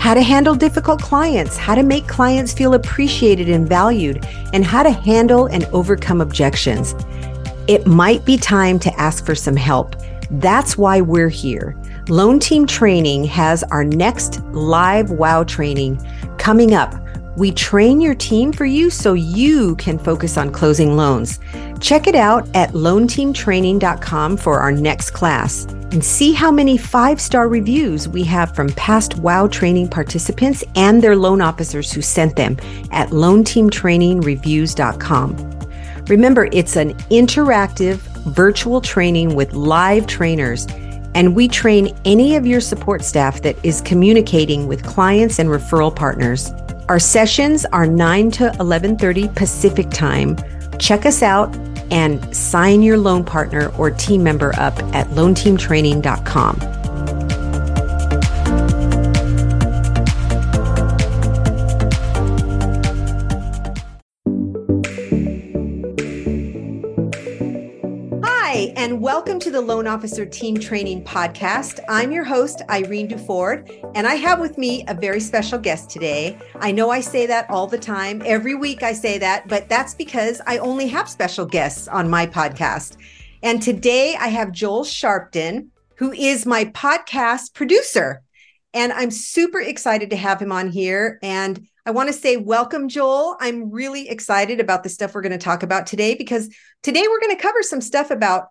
How to handle difficult clients, how to make clients feel appreciated and valued, and how to handle and overcome objections. It might be time to ask for some help. That's why we're here. Loan Team Training has our next live WOW training coming up we train your team for you so you can focus on closing loans. Check it out at loanteamtraining.com for our next class and see how many five star reviews we have from past WOW training participants and their loan officers who sent them at loanteamtrainingreviews.com. Remember, it's an interactive virtual training with live trainers and we train any of your support staff that is communicating with clients and referral partners. Our sessions are 9 to 11:30 Pacific Time. Check us out and sign your loan partner or team member up at loanteamtraining.com. the Loan Officer Team Training Podcast. I'm your host, Irene Duford, and I have with me a very special guest today. I know I say that all the time. Every week I say that, but that's because I only have special guests on my podcast. And today I have Joel Sharpton, who is my podcast producer. And I'm super excited to have him on here. And I want to say welcome, Joel. I'm really excited about the stuff we're going to talk about today because today we're going to cover some stuff about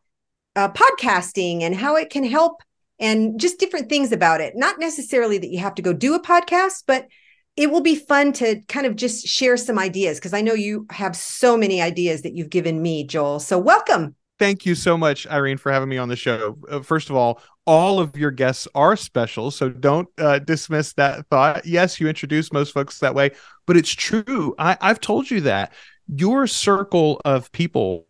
uh, podcasting and how it can help and just different things about it. Not necessarily that you have to go do a podcast, but it will be fun to kind of just share some ideas because I know you have so many ideas that you've given me, Joel. So welcome. Thank you so much, Irene, for having me on the show. Uh, first of all, all of your guests are special, so don't uh, dismiss that thought. Yes, you introduce most folks that way, but it's true. I, I've told you that your circle of people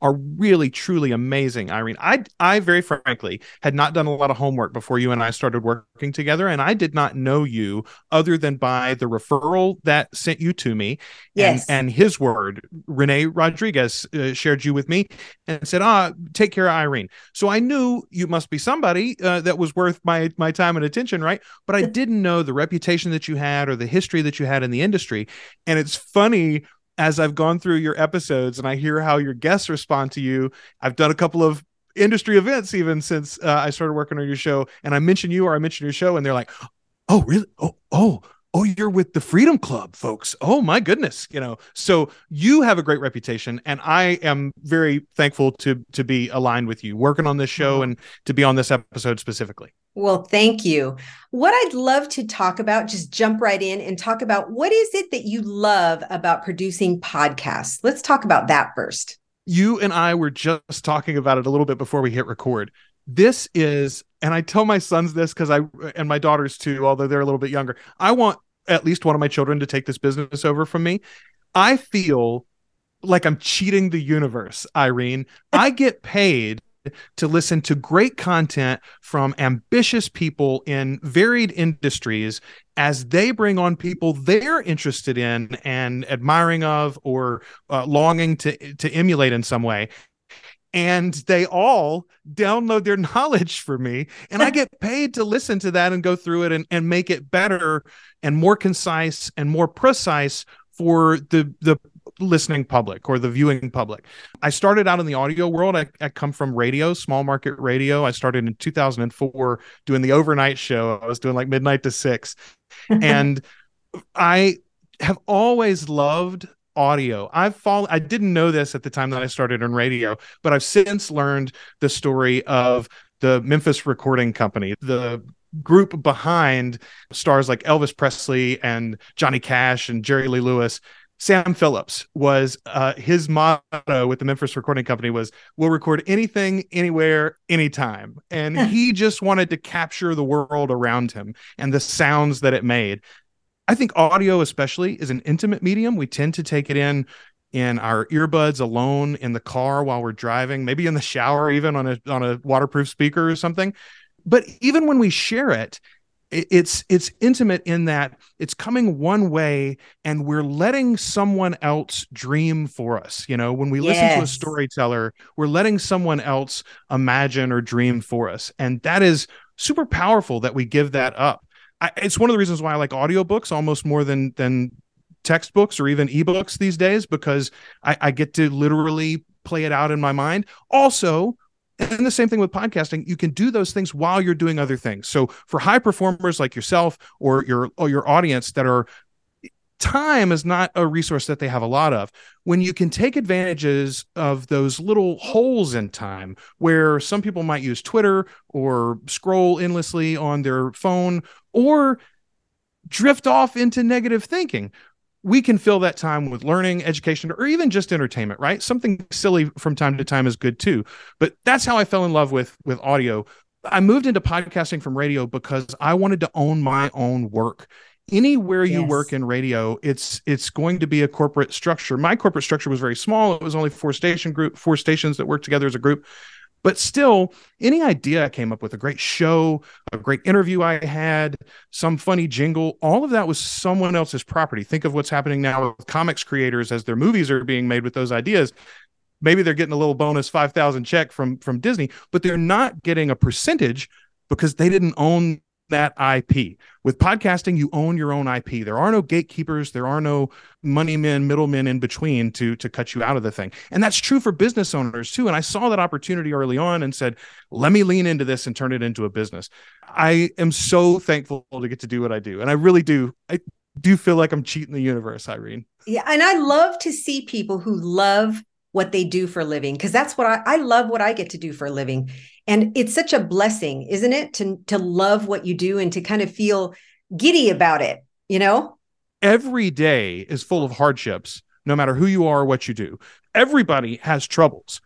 are really truly amazing irene. I i very frankly had not done a lot of homework before you and i started working together and i did not know you other than by the referral that sent you to me yes. and, and his word. Renee rodriguez uh, shared you with me and said ah take care of irene. So i knew you must be somebody uh, that was worth my my time and attention right? But i didn't know the reputation that you had or the history that you had in the industry. And it's funny as I've gone through your episodes and I hear how your guests respond to you, I've done a couple of industry events even since uh, I started working on your show, and I mention you or I mention your show, and they're like, "Oh, really? Oh, oh." Oh, you're with the Freedom Club, folks. Oh my goodness, you know. So you have a great reputation, and I am very thankful to to be aligned with you, working on this show, and to be on this episode specifically. Well, thank you. What I'd love to talk about, just jump right in and talk about what is it that you love about producing podcasts? Let's talk about that first. You and I were just talking about it a little bit before we hit record. This is, and I tell my sons this because I, and my daughters too, although they're a little bit younger, I want at least one of my children to take this business over from me. I feel like I'm cheating the universe, Irene. I get paid to listen to great content from ambitious people in varied industries as they bring on people they're interested in and admiring of or uh, longing to to emulate in some way. And they all download their knowledge for me and i get paid to listen to that and go through it and, and make it better and more concise and more precise for the the listening public or the viewing public. I started out in the audio world. I, I come from radio small market radio. I started in 2004 doing the overnight show. I was doing like midnight to six. And i have always loved audio. I've fallen I didn't know this at the time that I started in radio, but I've since learned the story of the Memphis Recording Company, the group behind stars like Elvis Presley and Johnny Cash and Jerry Lee Lewis. Sam Phillips was uh, his motto with the Memphis Recording Company was we'll record anything, anywhere, anytime. And he just wanted to capture the world around him and the sounds that it made. I think audio, especially, is an intimate medium. We tend to take it in in our earbuds alone in the car while we're driving, maybe in the shower, even on a on a waterproof speaker or something. But even when we share it, it's it's intimate in that it's coming one way and we're letting someone else dream for us you know when we yes. listen to a storyteller we're letting someone else imagine or dream for us and that is super powerful that we give that up I, it's one of the reasons why I like audiobooks almost more than than textbooks or even ebooks these days because I, I get to literally play it out in my mind. Also, and the same thing with podcasting, you can do those things while you're doing other things. So for high performers like yourself or your or your audience that are time is not a resource that they have a lot of. When you can take advantages of those little holes in time where some people might use Twitter or scroll endlessly on their phone or drift off into negative thinking. We can fill that time with learning, education, or even just entertainment, right? Something silly from time to time is good too. But that's how I fell in love with with audio. I moved into podcasting from radio because I wanted to own my own work anywhere you yes. work in radio it's it's going to be a corporate structure my corporate structure was very small it was only four station group four stations that worked together as a group but still any idea i came up with a great show a great interview i had some funny jingle all of that was someone else's property. Think of what's happening now with comics creators as their movies are being made with those ideas. Maybe they're getting a little bonus 5000 check from from disney but they're not getting a percentage because they didn't own that IP. With podcasting, you own your own IP. There are no gatekeepers, there are no money men, middlemen in between to to cut you out of the thing. And that's true for business owners too. And I saw that opportunity early on and said, "Let me lean into this and turn it into a business." I am so thankful to get to do what I do. And I really do. I do feel like I'm cheating the universe, Irene. Yeah, and I love to see people who love what they do for a living because that's what I, I love what I get to do for a living. And it's such a blessing, isn't it? To to love what you do and to kind of feel giddy about it, you know? Every day is full of hardships, no matter who you are, what you do. Everybody has troubles.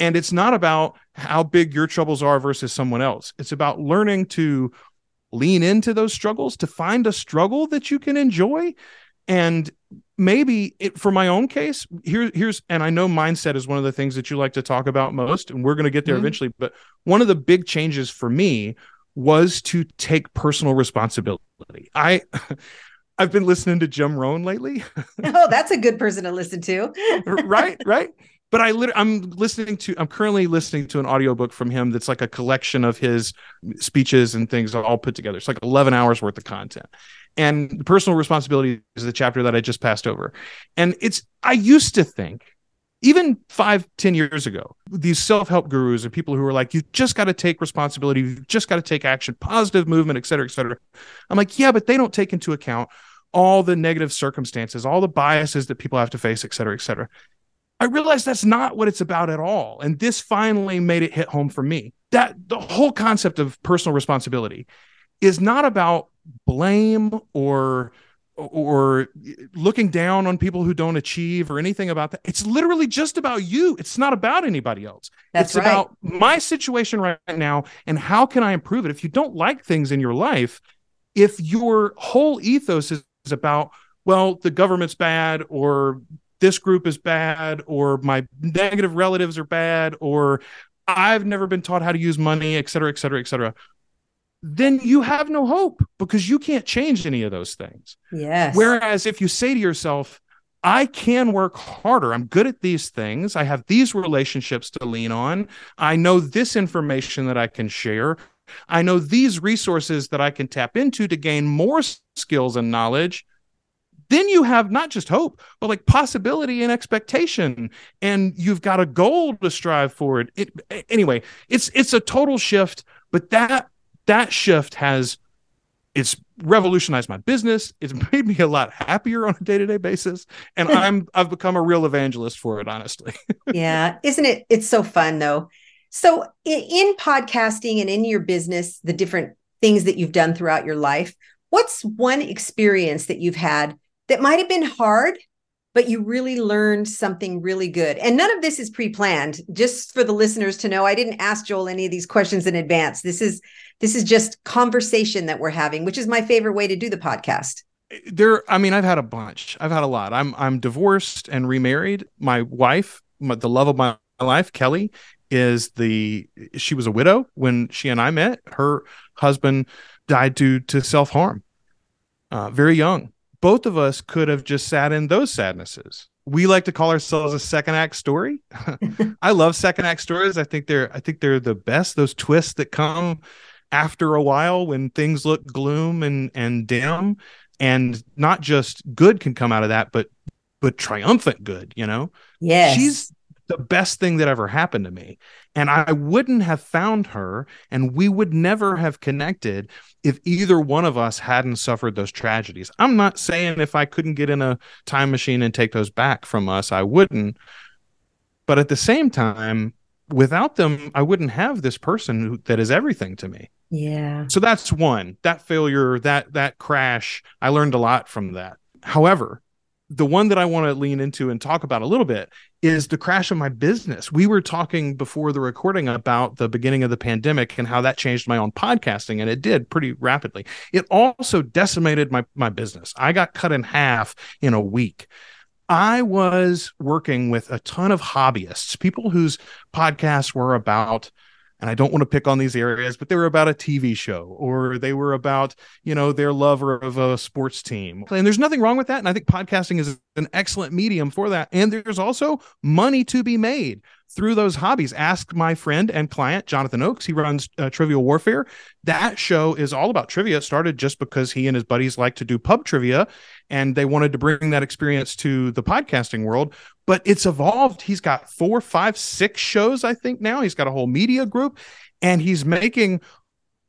And it's not about how big your troubles are versus someone else. It's about learning to lean into those struggles, to find a struggle that you can enjoy and maybe it, for my own case here here's and i know mindset is one of the things that you like to talk about most and we're going to get there mm-hmm. eventually but one of the big changes for me was to take personal responsibility i i've been listening to jim rohn lately oh that's a good person to listen to right right but I lit- I'm listening to I'm currently listening to an audiobook from him that's like a collection of his speeches and things all put together. It's like 11 hours worth of content. And personal responsibility is the chapter that I just passed over. And it's I used to think even five, ten years ago, these self-help gurus and people who are like, you just got to take responsibility, you just got to take action, positive movement, et cetera, et cetera. I'm like, yeah, but they don't take into account all the negative circumstances, all the biases that people have to face, et cetera, et cetera. I realized that's not what it's about at all. And this finally made it hit home for me. That the whole concept of personal responsibility is not about blame or or looking down on people who don't achieve or anything about that. It's literally just about you. It's not about anybody else. That's it's right. about my situation right now and how can I improve it? If you don't like things in your life, if your whole ethos is, is about, well, the government's bad or this group is bad or my negative relatives are bad or I've never been taught how to use money, et cetera, et cetera, et cetera, then you have no hope because you can't change any of those things. Yes. Whereas if you say to yourself, I can work harder. I'm good at these things. I have these relationships to lean on. I know this information that I can share. I know these resources that I can tap into to gain more skills and knowledge. Then you have not just hope, but like possibility and expectation, and you've got a goal to strive for. It, it anyway. It's it's a total shift, but that that shift has it's revolutionized my business. It's made me a lot happier on a day-to-day basis. And i'm i've become a real evangelist for it honestly. Yeah. Isn't it it's so fun though. So in, in podcasting and in your business the different things that you've done throughout your life what's one experience that you've had that might have been hard but you really learned something really good. And none of this is pre-planned. Just for the listeners to know, I didn't ask Joel any of these questions in advance. This is this is just conversation that we're having, which is my favorite way to do the podcast. There I mean, I've had a bunch. I've had a lot. I'm I'm divorced and remarried. My wife, my, the love of my life, Kelly, is the she was a widow when she and I met. Her husband died due to self-harm. Uh, very young both of us could have just sat in those sadnesses. We like to call ourselves a second act story. I love second act stories. I think they're I think they're the best. Those twists that come after a while when things look gloom and and dim and not just good can come out of that but but triumphant good, you know. Yes. She's the best thing that ever happened to me. And I wouldn't have found her and we would never have connected if either one of us hadn't suffered those tragedies. I'm not saying if I couldn't get in a time machine and take those back from us, I wouldn't. But at the same time, without them, I wouldn't have this person who, that is everything to me. Yeah. So that's one. That failure, that that crash, I learned a lot from that. However, the one that I want to lean into and talk about a little bit is the crash of my business. We were talking before the recording about the beginning of the pandemic and how that changed my own podcasting, and it did pretty rapidly. It also decimated my my business. I got cut in half in a week. I was working with a ton of hobbyists, people whose podcasts were about and I don't want to pick on these areas, but they were about a TV show or they were about, you know, their lover of a sports team. And there's nothing wrong with that. And I think podcasting is an excellent medium for that. And there's also money to be made through those hobbies. Ask my friend and client, Jonathan Oakes. He runs uh, Trivial Warfare. That show is all about trivia. It started just because he and his buddies like to do pub trivia and they wanted to bring that experience to the podcasting world. But it's evolved. He's got four, five, six shows, I think now. He's got a whole media group and he's making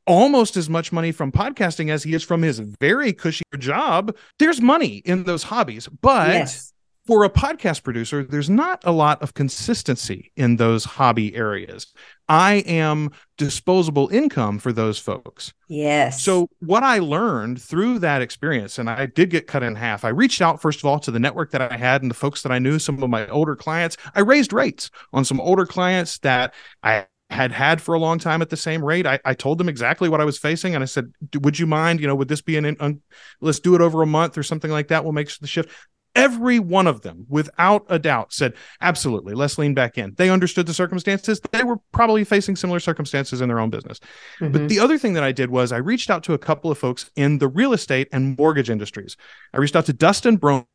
almost as much money from podcasting as he is from his very cushy job. There's money in those hobbies, but yes for a podcast producer, there's not a lot of consistency in those hobby areas. I am disposable income for those folks. Yes. So, what I learned through that experience, and I did get cut in half, I reached out, first of all, to the network that I had and the folks that I knew, some of my older clients. I raised rates on some older clients that I had had for a long time at the same rate. I, I told them exactly what I was facing, and I said, "Would you mind? You know, would this be an? Un, let's do it over a month or something like that. We'll make the shift." Every one of them, without a doubt, said, Absolutely, let's lean back in. They understood the circumstances. They were probably facing similar circumstances in their own business. Mm-hmm. But the other thing that I did was I reached out to a couple of folks in the real estate and mortgage industries. I reached out to Dustin Brohm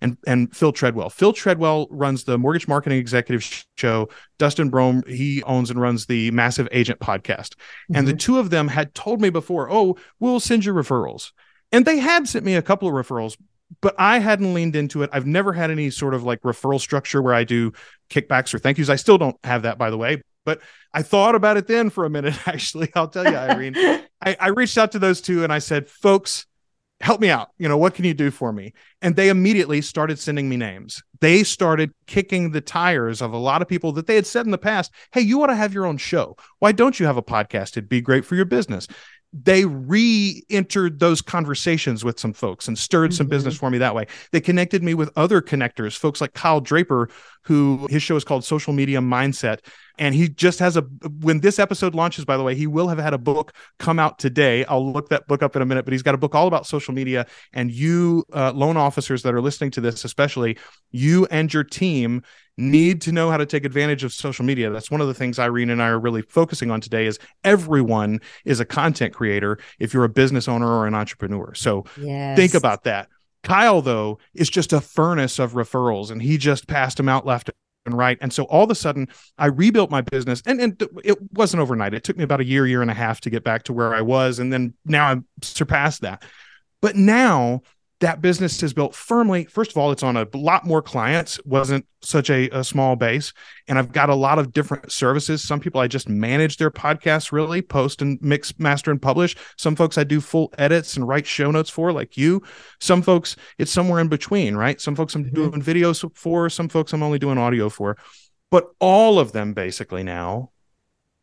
and and Phil Treadwell. Phil Treadwell runs the Mortgage Marketing Executive Show. Dustin Brohm he owns and runs the Massive Agent podcast. Mm-hmm. And the mm-hmm. two of them had told me before, "Oh, we'll send you referrals." And they had sent me a couple of referrals, but I hadn't leaned into it. I've never had any sort of like referral structure where I do kickbacks or thank yous. I still don't have that, by the way. But I thought about it then for a minute, actually. I'll tell you, Irene. I, I reached out to those two and I said, folks, help me out. You know, what can you do for me? And they immediately started sending me names. They started kicking the tires of a lot of people that they had said in the past, hey, you ought to have your own show. Why don't you have a podcast? It'd be great for your business they re-entered those conversations with some folks and stirred some mm-hmm. business for me that way. They connected me with other connectors, folks like Kyle Draper, who his show is called Social Media Mindset. And he just has a when this episode launches, by the way, he will have had a book come out today. I'll look that book up in a minute, but he's got a book all about social media. And you uh, loan officers that are listening to this, especially you and your team need to know how to take advantage of social media. That's one of the things Irene and I are really focusing on today is everyone is a content creator if you're a business owner or an entrepreneur. So yes. think about that. Kyle, though, is just a furnace of referrals and he just passed them out left right. And so all of a sudden, I rebuilt my business, and, and it wasn't overnight. It took me about a year, year and a half to get back to where I was. And then now I've surpassed that. But now that business is built firmly. First of all, it's on a lot more clients, wasn't such a, a, small base. And I've got a lot of different services. Some people I just manage their podcasts, really post and mix, master, and publish. Some folks I do full edits and write show notes for, like you. Some folks, it's somewhere in between, right? Some folks I'm mm-hmm. doing videos for, some folks I'm only doing audio for. But all of them basically now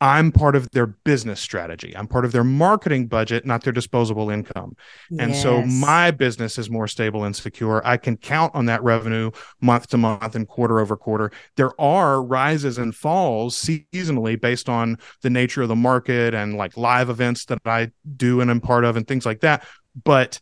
I'm part of their business strategy. I'm part of their marketing budget, not their disposable income. Yes. And so my business is more stable and secure. I can count on that revenue month to month and quarter over quarter. There are rises and falls seasonally based on the nature of the market and like live events that I do and I'm part of and things like that. But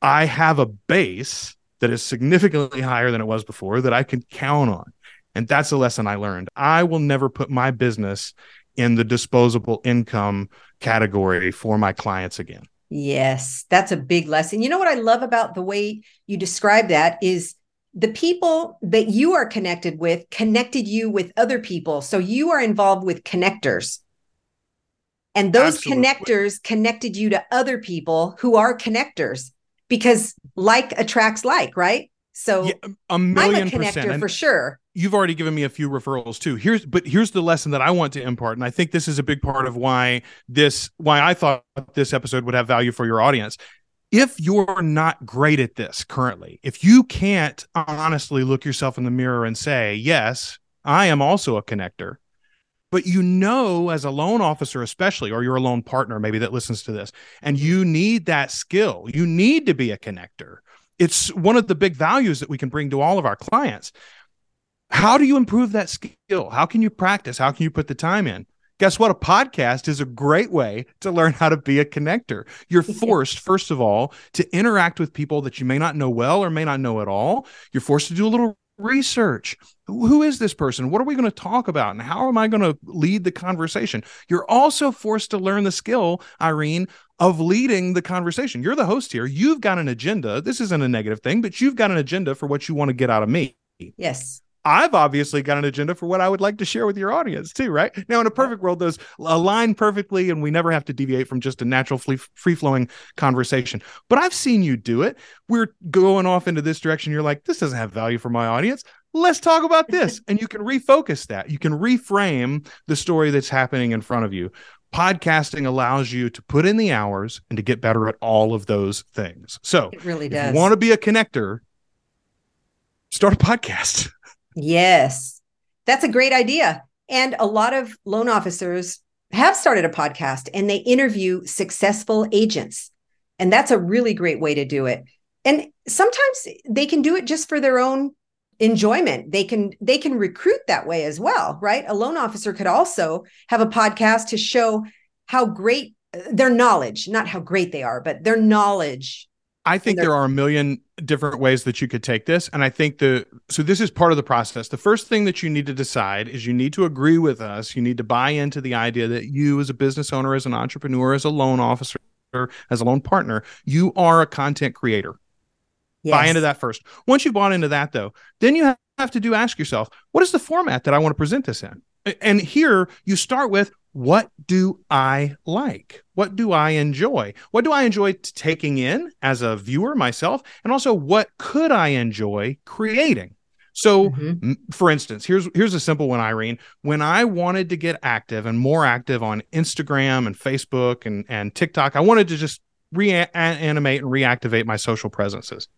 I have a base that is significantly higher than it was before that I can count on. And that's a lesson I learned. I will never put my business in the disposable income category for my clients again. Yes, that's a big lesson. You know what I love about the way you describe that is the people that you are connected with connected you with other people. So you are involved with connectors. And those Absolutely. connectors connected you to other people who are connectors because like attracts like, right? So yeah, a million I'm a connector percent. for sure you've already given me a few referrals too. Here's but here's the lesson that I want to impart and I think this is a big part of why this why I thought this episode would have value for your audience. If you're not great at this currently, if you can't honestly look yourself in the mirror and say, "Yes, I am also a connector." But you know as a loan officer especially or you're a loan partner maybe that listens to this and you need that skill. You need to be a connector. It's one of the big values that we can bring to all of our clients how do you improve that skill? How can you practice? How can you put the time in? Guess what? A podcast is a great way to learn how to be a connector. You're forced, first of all, to interact with people that you may not know well or may not know at all. You're forced to do a little research. Who is this person? What are we going to talk about? And how am I going to lead the conversation? You're also forced to learn the skill, Irene, of leading the conversation. You're the host here. You've got an agenda. This isn't a negative thing, but you've got an agenda for what you want to get out of me. Yes. I've obviously got an agenda for what I would like to share with your audience too, right? Now, in a perfect world, those align perfectly, and we never have to deviate from just a natural, free flowing conversation. But I've seen you do it. We're going off into this direction. You're like, this doesn't have value for my audience. Let's talk about this. and you can refocus that. You can reframe the story that's happening in front of you. Podcasting allows you to put in the hours and to get better at all of those things. So, it really does. If you want to be a connector, start a podcast. Yes, that's a great idea. And a lot of loan officers have started a podcast and they interview successful agents. And that's a really great way to do it. And sometimes they can do it just for their own enjoyment. They can they can recruit that way as well, right? A loan officer could also have a podcast to show how great uh, their knowledge, not how great they are, but their knowledge I think there are a million different ways that you could take this. And I think the so this is part of the process. The first thing that you need to decide is you need to agree with us. You need to buy into the idea that you, as a business owner, as an entrepreneur, as a loan officer, as a loan partner, you are a content creator. Yes. Buy into that first. Once you bought into that, though, then you have to do ask yourself, what is the format that I want to present this in? And here you start with what do I like? What do I enjoy? What do I enjoy taking in as a viewer myself? And also, what could I enjoy creating? So, mm-hmm. for instance, here's here's a simple one, Irene. When I wanted to get active and more active on Instagram and Facebook and and TikTok, I wanted to just reanimate and reactivate my social presences.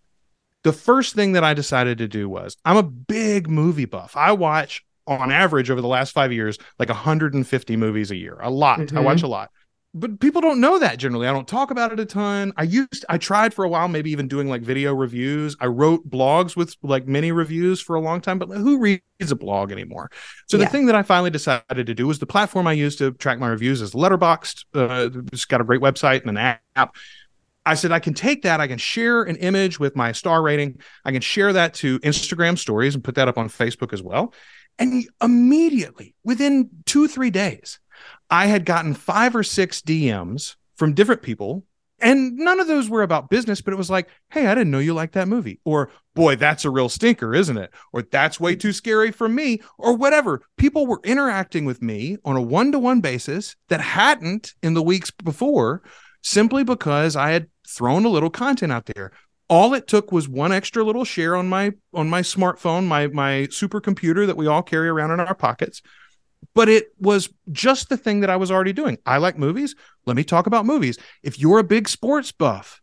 The first thing that I decided to do was I'm a big movie buff. I watch on average over the last five years, like 150 movies a year. A lot. Mm-hmm. I watch mm-hmm. a lot. But people don't know that generally. I don't talk about it a ton. I used I tried for a while, maybe even doing like video reviews. I wrote blogs with like mini reviews for a long time, but who reads a blog anymore? So yeah. the thing that I finally decided to do was the platform I use to track my reviews is Letterboxd. Uh, it's got a great website and an app. I said, I can take that, I can share an image with my star rating, I can share that to Instagram stories and put that up on Facebook as well. And immediately, within two, three days, I had gotten five or six DMs from different people And none of those were about business, but it was like, hey, I didn't know you liked that movie. Or, boy, that's a real stinker, isn't it? Or that's way too scary for me, or whatever. People were interacting with me on a one to one basis that hadn't in the weeks before simply because I had thrown a little content out there. All it took was one extra little share on my on my smartphone, my my supercomputer that we all carry around in our pockets but it was just the thing that I was already doing. I like movies. Let me talk about movies. If you're a big sports buff,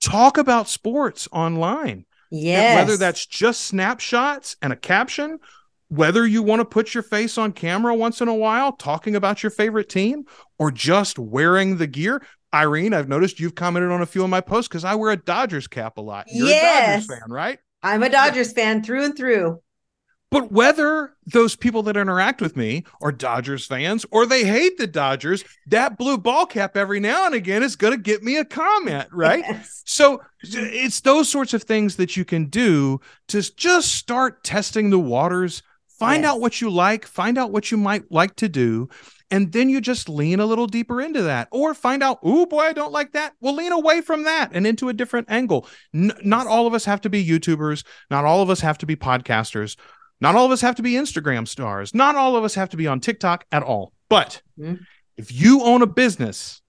talk about sports online. yeah whether that's just snapshots and a caption, whether you want to put your face on camera once in a while talking about your favorite team or just wearing the gear. Irene, I've noticed you've commented on a few of my posts because I wear a Dodgers cap a lot. You're yes. a Dodgers fan, right? I'm a Dodgers yeah. fan through and through. But whether those people that interact with me are Dodgers fans or they hate the Dodgers, that blue ball cap every now and again is going to get me a comment, right? Yes. So it's those sorts of things that you can do to just start testing the waters, find yes. out what you like, find out what you might like to do. And then you just lean a little deeper into that or find out, oh boy, I don't like that. Well, lean away from that and into a different angle. N- not all of us have to be YouTubers. Not all of us have to be podcasters not all of us have to be Instagram stars. Not all of us have to be on TikTok at all. But mm-hmm. if you own a business,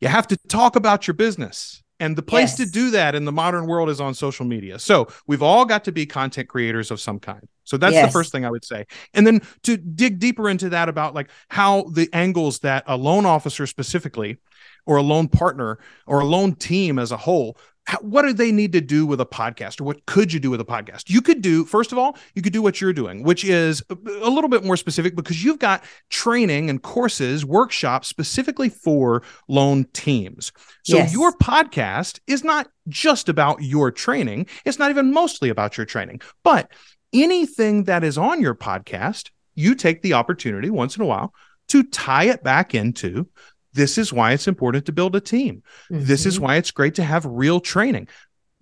you have to talk about your business. And the place yes. to do that in the modern world is on social media. So we've all got to be content creators of some kind. So that's yes. the first thing I would say. And then to dig deeper into that about like how the angles that a loan officer specifically or a loan partner or a loan team as a whole what do they need to do with a podcast or what could you do with a podcast? You could do first of all you could do what you're doing which is a, little bit more specific because you've got training and courses workshops specifically for loan teams. So yes. your podcast is not just about your training. It's not even mostly about your training. But anything that is on your podcast you take the opportunity once in a while to tie it back into this is why it's important to build a team. Mm-hmm. This is mm-hmm. why it's great to have real training.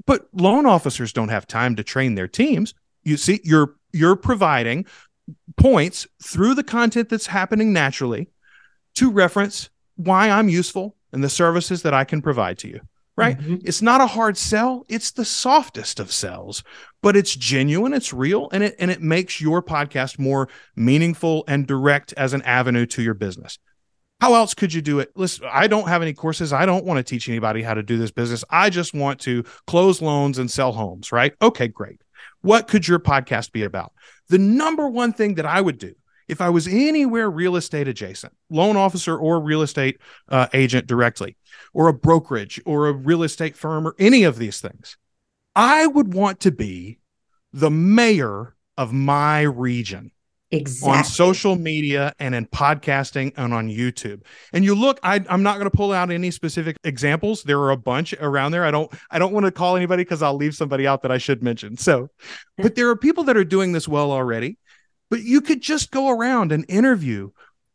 But loan officers don't have time to train their teams. You see, you're you're providing points through the content that's happening naturally to reference why I'm useful and the services that I can provide to you. Right? Mm-hmm. It's not a hard sell, it's the softest of sells, but it's genuine, it's real, and it and it makes your podcast more meaningful and direct as an avenue to your business how else could you do it? Listen, I don't have any courses. I don't want to teach anybody how to do this business. I just want to close loans and sell homes, right? Okay, great. What could your podcast be about? The number one thing that I would do if I was anywhere real estate adjacent, loan officer or real estate uh, agent directly, or a brokerage or a real estate firm or any of these things, I would want to be the mayor of my region exactly. on social media and in podcasting and on YouTube. And you look, I, I'm not going to pull out any specific examples. There are a bunch around there. I don't, I don't want to call anybody because I'll leave somebody out that I should mention. So, but there are people that are doing this well already. But you could just go around and interview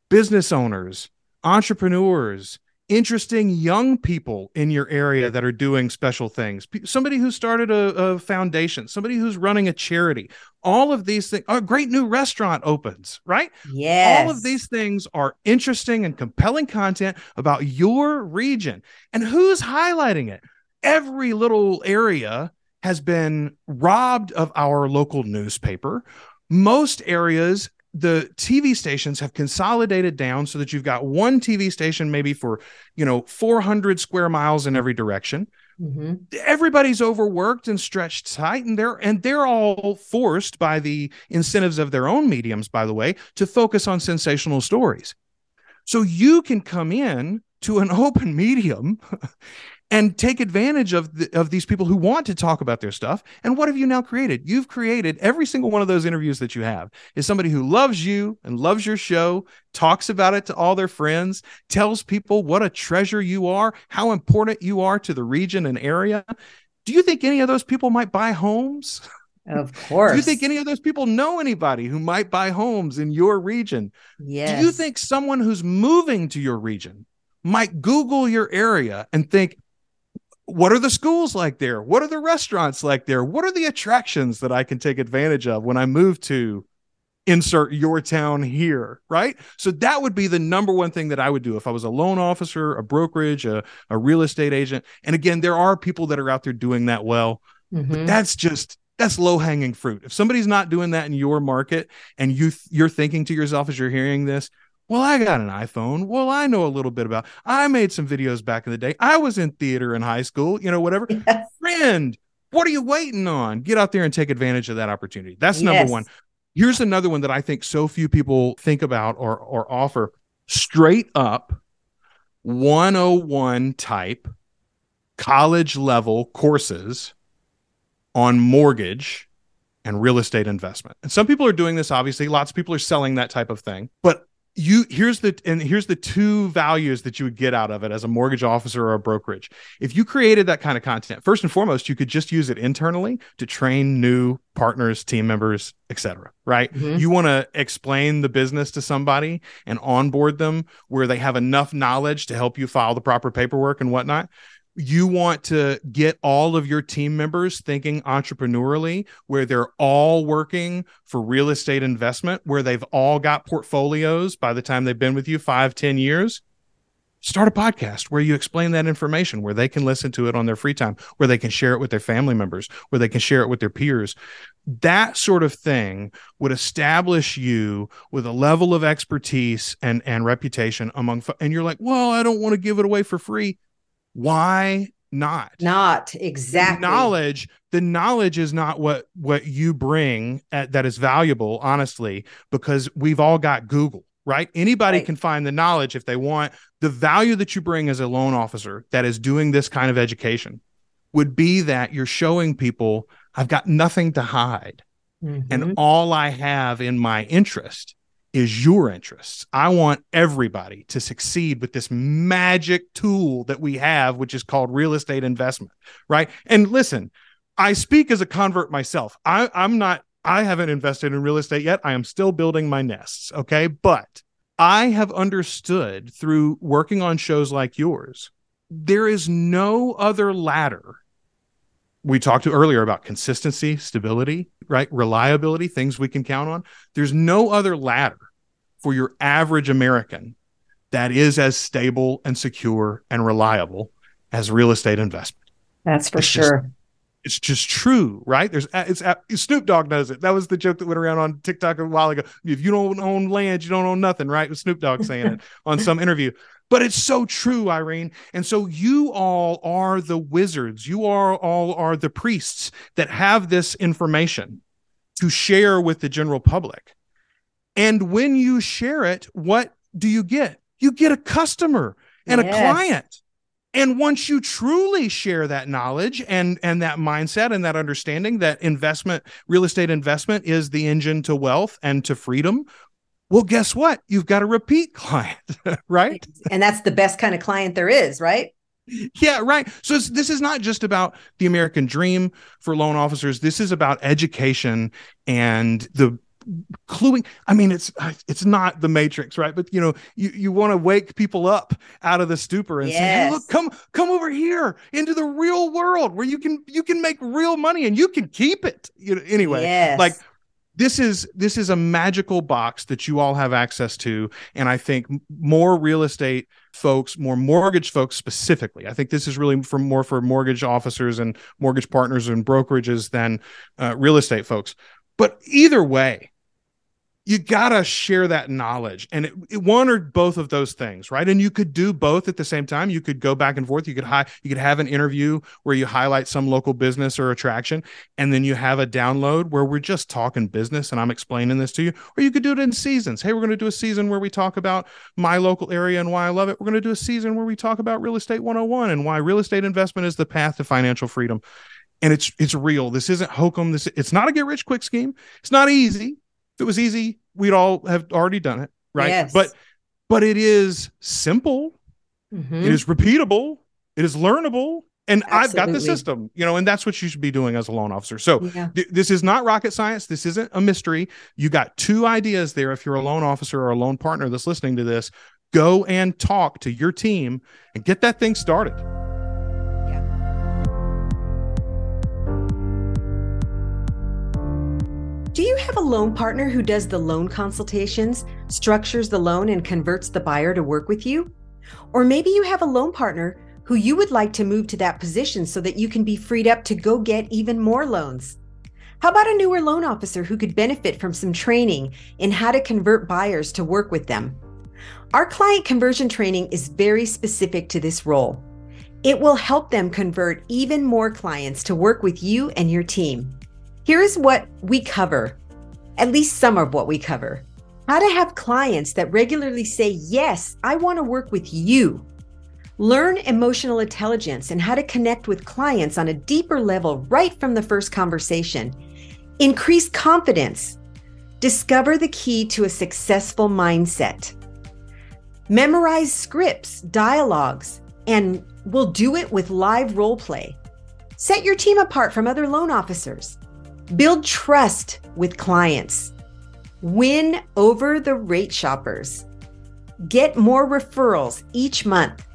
business owners, entrepreneurs, interesting young people in your area that are doing special things. Somebody who started a, a, foundation somebody who's running a charity. All of these things a great new restaurant opens right? Yeah all of these things are interesting and compelling content about your region. And who's highlighting it? Every little area has been robbed of our local newspaper. Most areas the TV stations have consolidated down so that you've got one TV station maybe for, you know, 400 square miles in every direction. Mm-hmm. Everybody's overworked and stretched tight, and they're and they're all forced by the incentives of their own mediums, by the way, to focus on sensational stories. So you can come in to an open medium and take advantage of the, of these people who want to talk about their stuff. And what have you now created? You've created every single one of those interviews that you have is somebody who loves you and loves your show, talks about it to all their friends, tells people what a treasure you are, how important you are to the region and area. Do you think any of those people might buy homes? Of course. Do you think any of those people know anybody who might buy homes in your region? Yes. Do you think someone who's moving to your region might Google your area and think, what are the schools like there? What are the restaurants like there? What are the attractions that I can take advantage of when I move to insert your town here, right? So that would be the number one thing that I would do if I was a loan officer, a brokerage, a, a real estate agent. And again, there are people that are out there doing that well, mm-hmm. but that's just that's low hanging fruit. If somebody's not doing that in your market and you th- you're thinking to yourself as you're hearing this, well, I got an iPhone. Well, I know a little bit about. I made some videos back in the day. I was in theater in high school, you know, whatever. Yes. Friend, what are you waiting on? Get out there and take advantage of that opportunity. That's number yes. one. Here's another one that I think so few people think about or or offer straight up 101 type college level courses on mortgage and real estate investment. And some people are doing this obviously, lots of people are selling that type of thing. But you here's the and here's the two values that you would get out of it as a mortgage officer or a brokerage. If you created that kind of content first and foremost you could just use it internally to train new partners team members etc right? Mm-hmm. you want to explain the business to somebody and onboard them where they have enough knowledge to help you file the proper paperwork and whatnot you want to get all of your team members thinking entrepreneurially where they're all working for real estate investment where they've all got portfolios by the time they've been with you five ten years start a podcast where you explain that information where they can listen to it on their free time where they can share it with their family members where they can share it with their peers. That sort of thing would establish you with a level of expertise and and reputation among and you're like well i don't want to give it away for free why not? Not exactly. The knowledge the knowledge is not what what you bring at, that is valuable honestly because we've all got google right? Anybody right. can find the knowledge if they want. The value that you bring as a loan officer that is doing this kind of education would be that you're showing people i've got nothing to hide. Mm-hmm. and all i have in my interest is your interests. I want everybody to succeed with this magic tool that we have, which is called real estate investment, right? And listen, I speak as a convert myself. I, I'm not, I haven't invested in real estate yet. I am still building my nests, okay? But I have understood through working on shows like yours, there is no other ladder we talked to earlier about consistency, stability, right? Reliability, things we can count on. There's no other ladder for your average American that is as stable and secure and reliable as real estate investment. That's for it's sure. Just, it's just true, right? There's uh, it's uh, Snoop Dogg knows it. That was the joke that went around on TikTok a while ago. If you don't own land, you don't own nothing, right? With Snoop Dogg saying it on some interview. But it's so true, Irene. And so you all are the wizards. You are all are the priests that have this information to share with the general public. And when you share it, what do you get? You get a customer and yes. a client. And once you truly share that knowledge and and that mindset and that understanding that investment, real estate investment is the engine to wealth and to freedom, well, guess what? You've got a repeat client, right? And that's the best kind of client there is, right? Yeah, right. So this is not just about the American dream for loan officers. This is about education and the cluing i mean it's it's not the matrix right but you know you you want to wake people up out of the stupor and yes. say hey look come come over here into the real world where you can you can make real money and you can keep it you know anyway yes. like this is this is a magical box that you all have access to and i think more real estate folks more mortgage folks specifically i think this is really for more for mortgage officers and mortgage partners and brokerages than uh, real estate folks but either way you gotta share that knowledge and it, it, one or both of those things right? And you could do both at the same time. You could go back and forth. You could hi- you could have an interview where you highlight some local business or attraction and then you have a download where we're just talking business and i'm explaining this to you. Or you could do it in seasons. Hey we're going to do a season where we talk about my local area and why i love it. We're going to do a season where we talk about real estate 101 and why real estate investment is the path to financial freedom. And it's it's real. This isn't hokum. This it's not a get rich quick scheme. It's not easy if it was easy, we'd all have already done it, right? Yes. But but it is simple. Mm-hmm. It is repeatable. It is learnable. And Absolutely. I've got the system, you know, and that's what you should be doing as a loan officer. So yeah. th- this is not rocket science. This isn't a mystery. You got two ideas there. If you're a loan officer or a loan partner that's listening to this, go and talk to your team and get that thing started. Have a loan partner who does the loan consultations, structures the loan, and converts the buyer to work with you? Or maybe you have a loan partner who you would like to move to that position so that you can be freed up to go get even more loans. How about a newer loan officer who could benefit from some training in how to convert buyers to work with them? Our client conversion training is very specific to this role. It will help them convert even more clients to work with you and your team. Here is what we cover, at least some of what we cover. How to have clients that regularly say, Yes, I want to work with you. Learn emotional intelligence and how to connect with clients on a deeper level right from the first conversation. Increase confidence. Discover the key to a successful mindset. Memorize scripts, dialogues, and we'll do it with live role play. Set your team apart from other loan officers. Build trust with clients. Win over the rate shoppers. Get more referrals each month.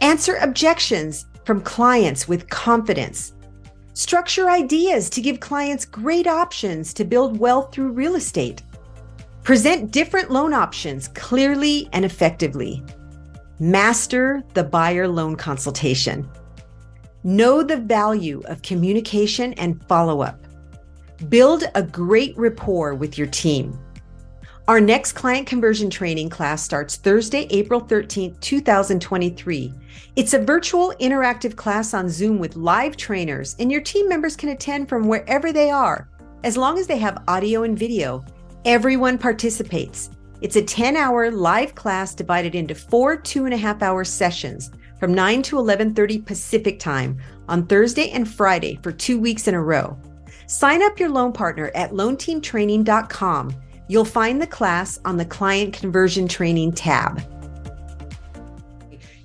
Answer objections from clients with confidence. Structure ideas to give clients great options to build wealth through real estate. Present different loan options clearly and effectively. Master the buyer loan consultation. Know the value of communication and follow up. Build a great rapport with your team. Our next client conversion training class starts Thursday, April 13th, 2023. It's a virtual interactive class on Zoom with live trainers, and your team members can attend from wherever they are. As long as they have audio and video, everyone participates. It's a 10 hour live class divided into four two and a half hour sessions from 9 to 11:30 Pacific time on Thursday and Friday for 2 weeks in a row. Sign up your loan partner at loanteamtraining.com. You'll find the class on the client conversion training tab.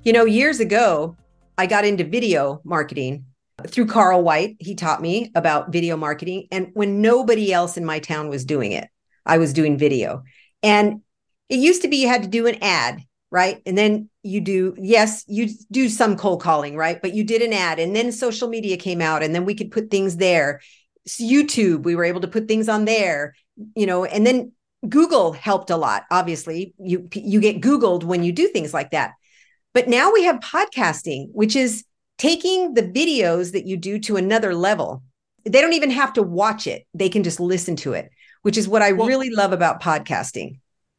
You know, years ago, I got into video marketing through Carl White. He taught me about video marketing. And when nobody else in my town was doing it, I was doing video. And it used to be you had to do an ad, right? And then you do, yes, you do some cold calling, right? But you did an ad and then social media came out and then we could put things there. YouTube, we were able to put things on there, you know, and then Google helped a lot. Obviously, you you get Googled when you do things like that. But now we have podcasting, which is taking the videos that you do to another level. They don't even have to watch it. They can just listen to it, which is what I well, really love about podcasting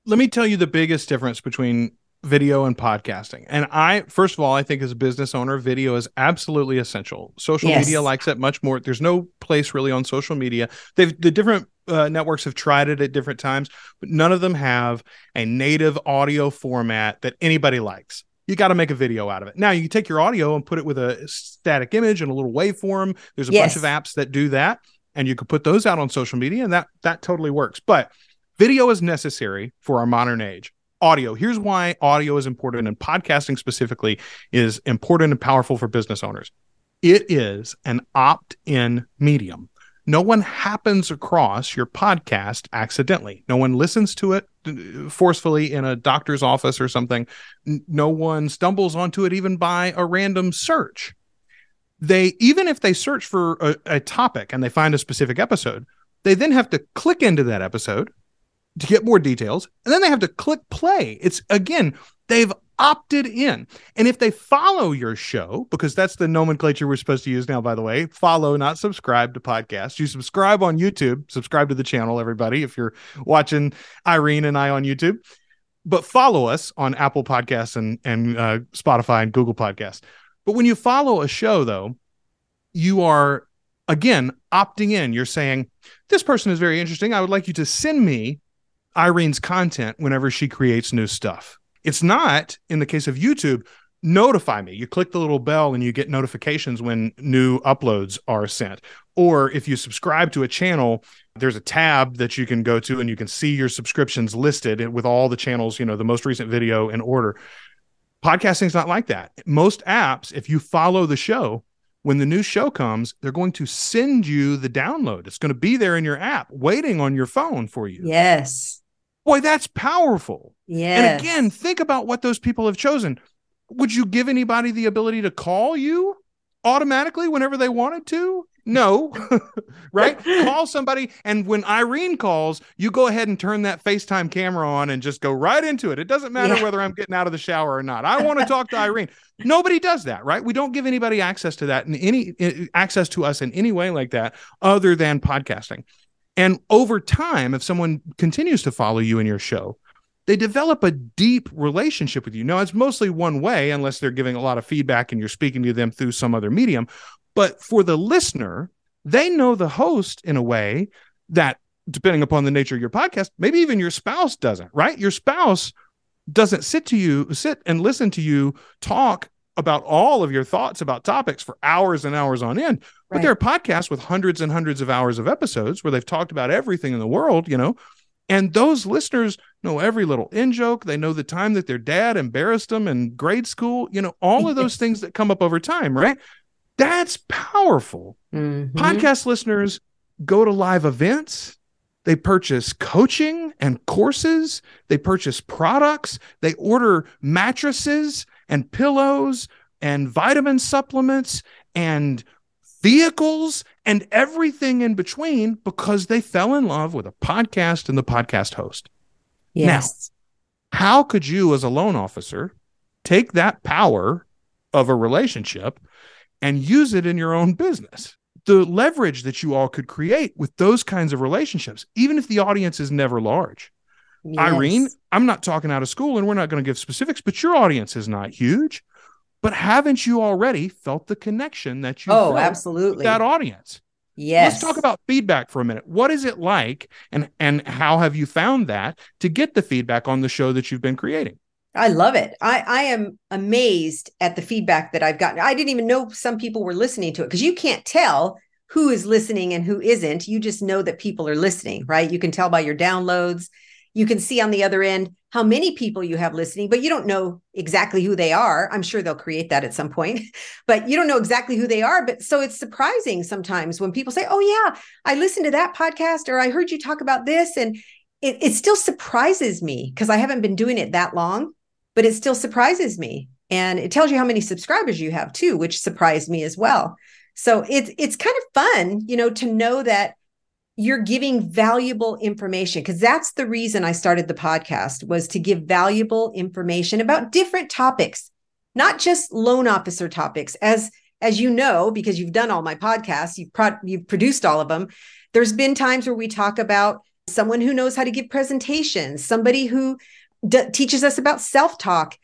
let me tell you the biggest difference between video and podcasting. And I, first of all, I think as a business owner, video is absolutely essential. Social yes. media likes it much more. There's no place really on social media. They've the different uh, networks have tried it at different times, but none of them have a native audio format that anybody likes. You got to make a video out of it. Now you can take your audio and put it with a static image and a little waveform. There's a yes. bunch of apps that do that, and you could put those out on social media, and that that totally works. But Video is necessary for our modern age. Audio. Here's why audio is important and podcasting specifically is important and powerful for business owners. It is an opt in medium. No one happens across your podcast accidentally. No one listens to it uh, forcefully in a doctor's office or something. No one stumbles onto it even by a random search. They, even if they search for a, a topic and they find a specific episode, they then have to click into that episode to get more details. And then they have to click play. It's again, they've opted in. And if they follow your show, because that's the nomenclature we're supposed to use now, by the way, follow, not subscribe to podcasts. You subscribe on YouTube, subscribe to the channel, everybody, if you're watching Irene and I on YouTube. But follow us on Apple Podcasts and, and uh, Spotify and Google Podcasts. But when you follow a show, though, you are again opting in. You're saying, This person is very interesting. I would like you to send me Irene's content whenever she creates new stuff. It's not in the case of YouTube, notify me. You click the little bell and you get notifications when new uploads are sent. Or if you subscribe to a channel, there's a tab that you can go to and you can see your subscriptions listed with all the channels, you know, the most recent video in order. Podcasting is not like that. Most apps, if you follow the show, when the new show comes, they're going to send you the download. It's going to be there in your app waiting on your phone for you. Yes. Boy, that's powerful. Yeah. And again, think about what those people have chosen. Would you give anybody the ability to call you automatically whenever they wanted to? No, right? Call somebody. And when Irene calls, you go ahead and turn that FaceTime camera on and just go right into it. It doesn't matter yeah. whether I'm getting out of the shower or not. I want to talk to Irene. Nobody does that, right? We don't give anybody access to that in any access to us in any way like that other than podcasting. And over time, if someone continues to follow you in your show, they develop a deep relationship with you. Now, it's mostly one way, unless they're giving a lot of feedback and you're speaking to them through some other medium. But for the listener, they know the host in a way that, depending upon the nature of your podcast, maybe even your spouse doesn't, right? Your spouse doesn't sit to you, sit and listen to you talk about all of your thoughts about topics for hours and hours on end. But there are podcasts with hundreds and hundreds of hours of episodes where they've talked about everything in the world, you know. And those listeners know every little in joke. They know the time that their dad embarrassed them in grade school, you know, all of those things that come up over time, right? That's powerful. Mm-hmm. Podcast listeners go to live events. They purchase coaching and courses. They purchase products. They order mattresses and pillows and vitamin supplements and vehicles and everything in between because they fell in love with a podcast and the podcast host. Yes. Now, how could you, as a loan officer, take that power of a relationship and use it in your own business. The leverage that you all could create with those kinds of relationships, even if the audience is never large. Yes. Irene, I'm not talking out of school and we're not going to give specifics, but your audience is not huge. But haven't you already felt the connection that you Oh, absolutely. that audience? Yes. Let's talk about feedback for a minute. What is it like and and how have you found that to get the feedback on the show that you've been creating? I love it. I, I am amazed at the feedback that I've gotten. I didn't even know some people were listening to it because you can't tell who is listening and who isn't. You just know that people are listening, right? You can tell by your downloads. You can see on the other end how many people you have listening, but you don't know exactly who they are. I'm sure they'll create that at some point, but you don't know exactly who they are. But so it's surprising sometimes when people say, Oh, yeah, I listened to that podcast or I heard you talk about this. And it, it still surprises me because I haven't been doing it that long but it still surprises me. And it tells you how many subscribers you have too, which surprised me as well. So it's it's kind of fun, you know, to know that you're giving valuable information because that's the reason I started the podcast was to give valuable information about different topics, not just loan officer topics. As as you know, because you've done all my podcasts, you've pro- you've produced all of them. There's been times where we talk about someone who knows how to give presentations, somebody who d- teaches us about self talk.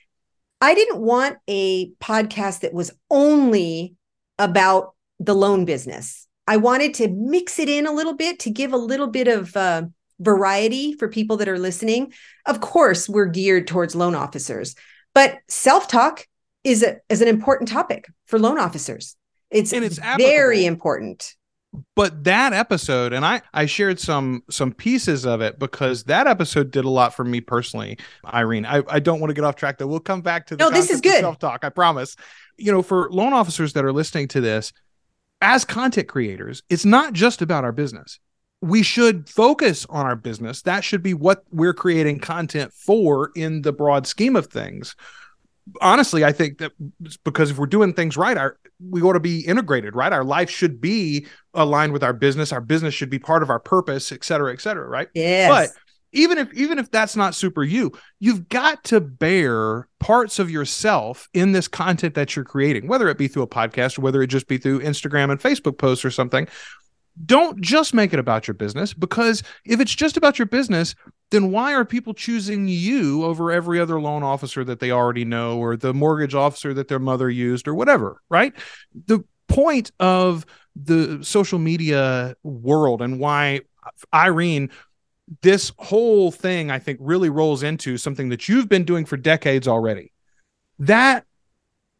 I didn't want a podcast that was only about the loan business. I wanted to mix it in a little bit to give a little bit of uh, variety for people that are listening. Of course, we're geared towards loan officers, but self talk is a, is an important topic for loan officers. It's, and it's very important but that episode and i i shared some some pieces of it because that episode did a lot for me personally irene. I, I don't want to get off track though. We'll come back to the no this is good. self-talk i promise. You know for loan officers that are listening to this as content creators it's not just about our business. We should focus on our business. That should be what we're creating content for in the broad scheme of things honestly, I think that because if we're doing things right, our we ought to be integrated, right? Our life should be aligned with our business. Our business should be part of our purpose, et cetera, et cetera, right? Yes. But even if even if that's not super you, you've got to bear parts of yourself in this content that you're creating, whether it be through a podcast or whether it just be through Instagram and Facebook posts or something don't just make it about your business because if it's just about your business, then why are people choosing you over every other loan officer that they already know or the mortgage officer that their mother used or whatever, right? The point of the social media world and why Irene this whole thing I think really rolls into something that you've been doing for decades already. That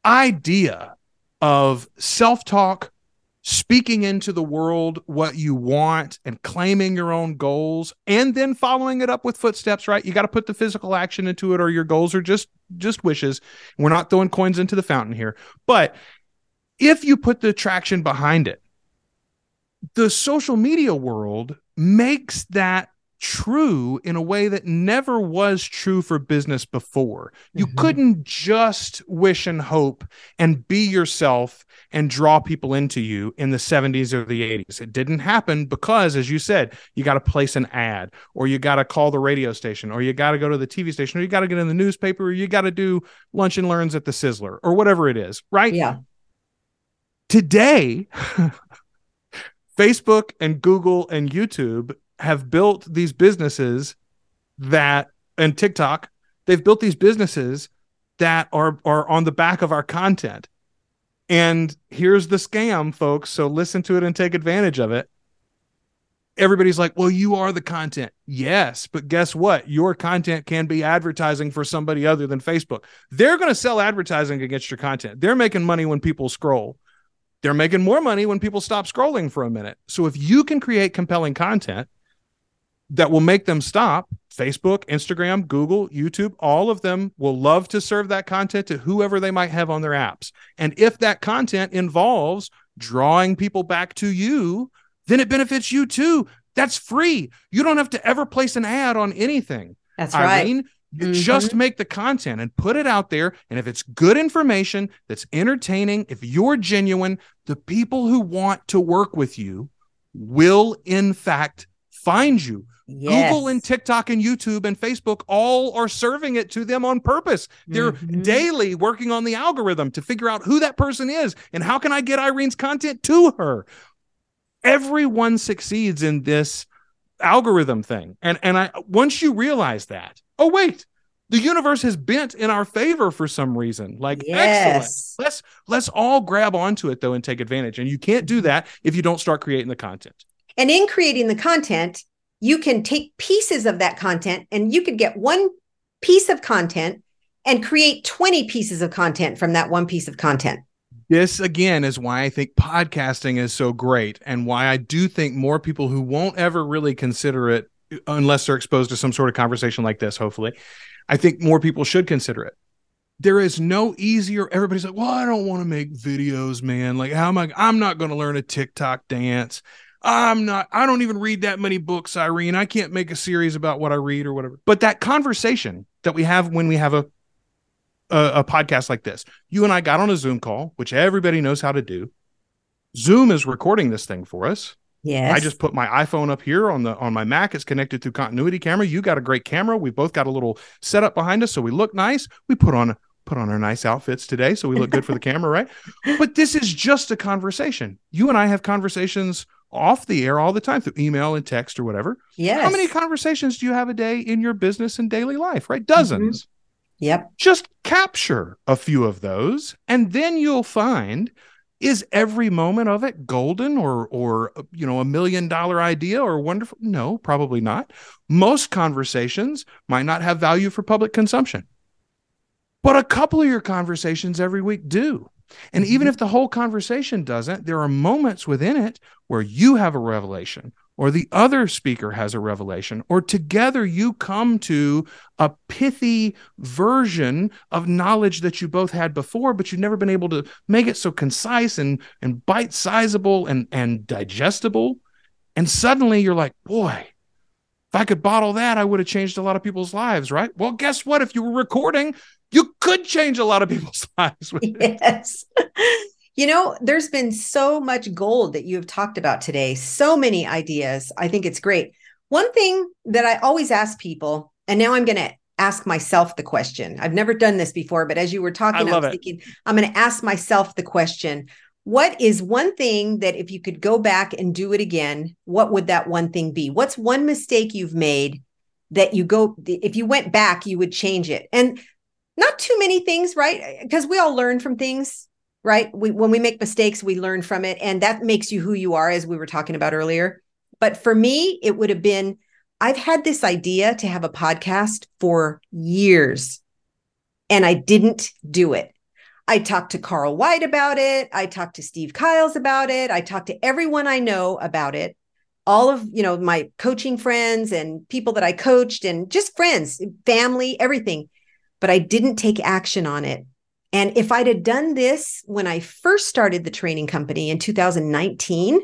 idea of self-talk speaking into the world what you want and claiming your own goals and then following it up with footsteps right? You got to put the physical action into it or your goals are just just wishes. We're not throwing coins into the fountain here. But if you put the traction behind it the social media world makes that true in a way that never was true for business before. You Mhm. couldn't just wish and hope and be yourself and draw people into you in the 70s or the 80s. It didn't happen because, as you said, you got to place an ad or you got to call the radio station or you got to go to the TV station or you got to get in the newspaper or you got to do lunch and learns at the Sizzler or whatever it is, right? Yeah. today facebook and google and youtube have built these businesses that and tiktok they've built these businesses that are are on the back of our content. And here's the scam folks so listen to it and take advantage of it. Everybody's like well you are the content. Yes but guess what? Your content can be advertising for somebody other than facebook. They're going to sell advertising against your content. They're making money when people scroll. They're making more money when people stop scrolling for a minute. So if you can create compelling content that will make them stop, Facebook, Instagram, Google, YouTube, all of them will love to serve that content to whoever they might have on their apps. And if that content involves drawing people back to you, then it benefits you too. That's free. You don't have to ever place an ad on anything. That's right. Irene, you mm-hmm. just make the content and put it out there. And if it's good information that's entertaining, if you're genuine, the people who want to work with you will, in fact, find you. Yes. Google and TikTok and YouTube and Facebook all are serving it to them on purpose. They're Mhm. daily working on the algorithm to figure out who that person is and how can I get Irene's content to her. Everyone succeeds in this algorithm thing. And and I once you realize that, oh wait, the universe has bent in our favor for some reason. Like excellent. Let's let's all grab onto it though and take advantage. And you can't do that if you don't start creating the content. And in creating the content, you can take pieces of that content and you could get one piece of content and create 20 pieces of content from that one piece of content. This again is why I think podcasting is so great and why I do think more people who won't ever really consider it unless they're exposed to some sort of conversation like this, hopefully, I think more people should consider it. There is no easier. Everybody's like, well, I don't want to make videos, man. Like, how am I? I'm not going to learn a TikTok dance. I'm not, I don't even read that many books, Irene. I can't make a series about what I read or whatever. But that conversation that we have when we have a a, a podcast like this. You and I got on a Zoom call, which everybody knows how to do. Zoom is recording this thing for us. Yes. I just put my iPhone up here on the on my Mac. It's connected through continuity camera. You got a great camera. We both got a little setup behind us, so we look nice. We put on put on our nice outfits today, so we look good for the camera, right? But this is just a conversation. You and I have conversations off the air all the time through email and text or whatever. yes. How many conversations do you have a day in your business and daily life? Right, Mm-hmm. Yep. just capture a few of those and then you'll find is every moment of it golden or or you know a million dollar idea or wonderful no probably not most conversations might not have value for public consumption but a couple of your conversations every week do and even Mhm. if the whole conversation doesn't there are moments within it where you have a revelation or the other speaker has a revelation or together you come to a pithy version of knowledge that you both had before but you've never been able to make it so concise and and bite sizable and and digestible. And suddenly you're like boy if i could bottle that i would have changed a lot of people's lives right? Well guess what? If you were recording you could change a lot of people's lives with it. Yes. You know, there's been so much gold that you have talked about today, so many ideas. I think it's great. One thing that I always ask people, and now I'm going to ask myself the question. I've never done this before, but as you were talking, I, love was it. thinking, I'm going to ask myself the question What is one thing that if you could go back and do it again, what would that one thing be? What's one mistake you've made that you go, if you went back, you would change it? And not too many things, right? Because we all learn from things right? We, when we make mistakes, we learn from it. And that makes you who you are, as we were talking about earlier. But for me, it would have been I've had this idea to have a podcast for years, and I didn't do it. I talked to Carl White about it. I talked to Steve Kiles about it. I talked to everyone I know about it. All of, you know, my coaching friends and people that I coached and just friends, family, everything. But I didn't take action on it. And if I'd have done this when I first started the training company in 2019,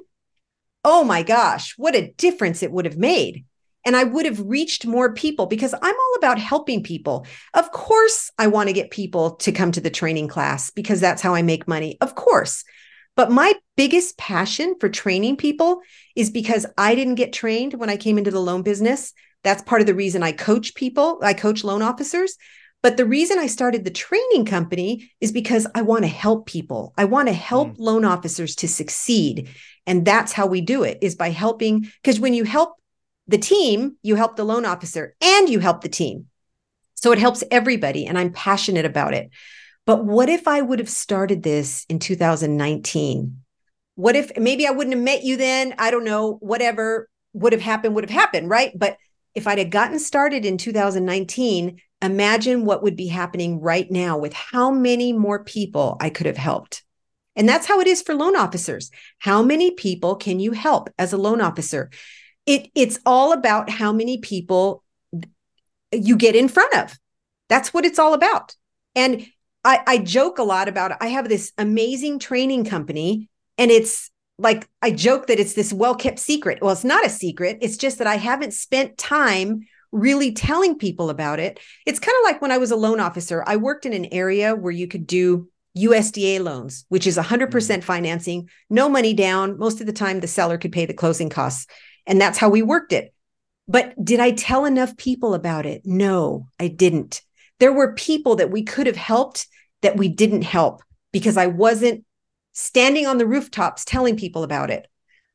oh my gosh, what a difference it would have made. and I would have reached more people because I'm all about helping people. Of course, I want to get people to come to the training class because that's how I make money. Of course. But my biggest passion for training people is because I didn't get trained when I came into the loan business. That's part of the reason I coach people, I coach loan officers. But the reason I started the training company is because I want to help people. I want to help mm. loan officers to succeed. And that's how we do it is by helping. Because when you help the team, you help the loan officer and you help the team. So it helps everybody. And I'm passionate about it. But what if I would have started this in 2019? What if maybe I wouldn't have met you then? I don't know, whatever would have happened would have happened, right? But if I'd have gotten started in 2019, imagine what would be happening right now with how many more people I could have helped. And that's how it is for loan officers. How many people can you help as a loan officer? It, it's all about how many people you get in front of. That's what it's all about. And I, I joke a lot about it. I have this amazing training company, and it's like I joke that it's this well kept secret. Well, it's not a secret. It's just that I haven't spent time really telling people about it. It's kind of like when I was a loan officer, I worked in an area where you could do USDA loans, which is 100% mm-hmm. financing, no money down. Most of the time, the seller could pay the closing costs. And that's how we worked it. But did I tell enough people about it? No, I didn't. There were people that we could have helped that we didn't help because I wasn't standing on the rooftops telling people about it.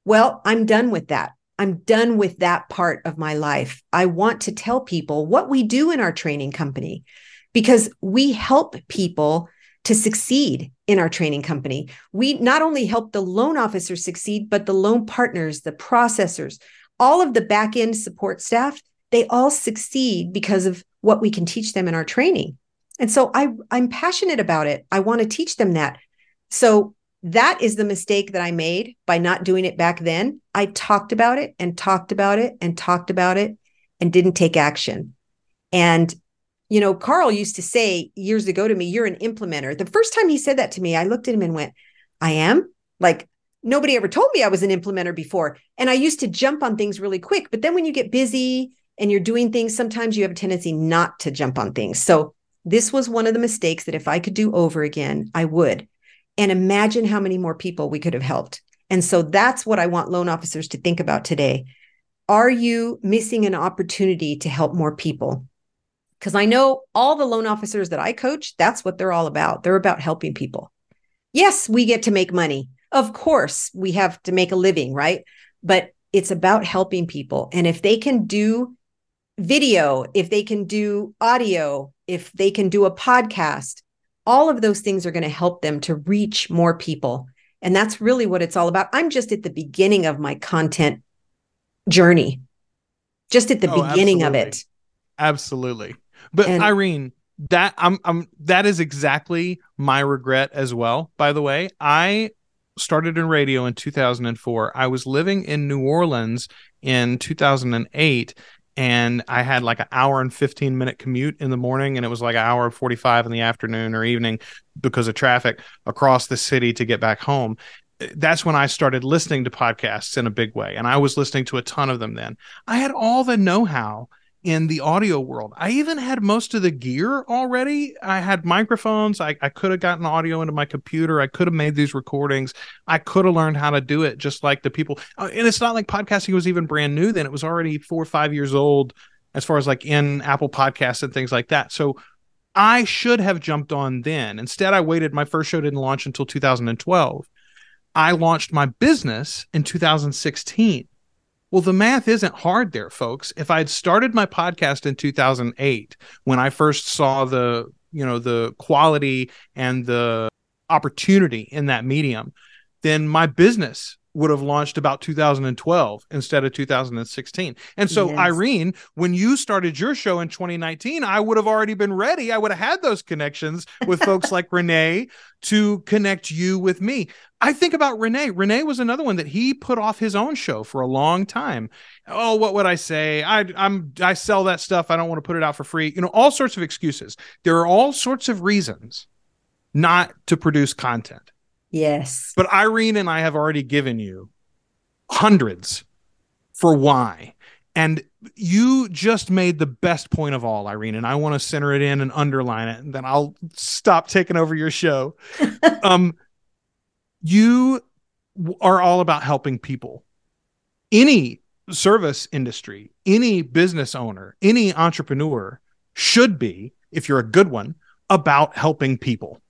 Well, I'm done with that. I'm done with that part of my life. I want to tell people what we do in our training company because we help people to succeed in our training company. We not only help the loan officers succeed, but the loan partners, the processors, all of the back end support staff, they all succeed because of what we can teach them in our training. And so I, I'm passionate about it. I want to teach them that. So that is the mistake that I made by not doing it back then. I talked about it and talked about it and talked about it and didn't take action. And, you know, Carl used to say years ago to me, You're an implementer. The first time he said that to me, I looked at him and went, I am? Like, nobody ever told me I was an implementer before. And I used to jump on things really quick. But then when you get busy and you're doing things, sometimes you have a tendency not to jump on things. So this was one of the mistakes that if I could do over again, I would and imagine how many more people we could have helped. And so that's what I want loan officers to think about today. Are you missing an opportunity to help more people? Because I know all the loan officers that I coach, that's what they're all about. They're about helping people. Yes, we get to make money. Of course, we have to make a living, right? But it's about helping people. And if they can do video, if they can do audio, if they can do a podcast, all of those things are going to help them to reach more people. And that's really what it's all about. I'm just at the beginning of my content journey, just at the oh, beginning absolutely. of it. Absolutely. But and, Irene, that I'm I'm that is exactly my regret as well, by the way. I started in radio in 2004. I was living in New Orleans in 2008 and I had like an hour and 15 minute commute in the morning and it was like an hour and 45 in the afternoon or evening because of traffic across the city to get back home. That's when I started listening to podcasts in a big way. And I was listening to a ton of them then. I had all the know how in the audio world. I even had most of the gear already. I had microphones. I, I could have gotten audio into my computer. I could have made these recordings. I could have learned how to do it just like the people. Uh, and it's not like podcasting was even brand new then. It was already four or five years old as far as like in Apple Podcasts and things like that. So I should have jumped on then. Instead, I waited. My first show didn't launch until 2012. I launched my business in 2016. Well, the math isn't hard there, folks. If I had started my podcast in 2008, when I first saw the, you know, the quality and the opportunity in that medium, then my business would have launched about 2012 instead of 2016. And so, yes. Irene, when you started your show in 2019, I would have already been ready. I would have had those connections with folks like Renee to connect you with me. I think about Renee. Renee was another one that he put off his own show for a long time. Oh, what would I say? I I'm I sell that stuff. I don't want to put it out for free. You know, all sorts of excuses. There are all sorts of reasons not to produce content. Yes. But Irene and I have already given you hundreds for why. And you just made the best point of all, Irene, and I want to center it in and underline it, and then I'll stop taking over your show. um, you are all about helping people. Any service industry, any business owner, any entrepreneur should be, if you're a good one, about helping people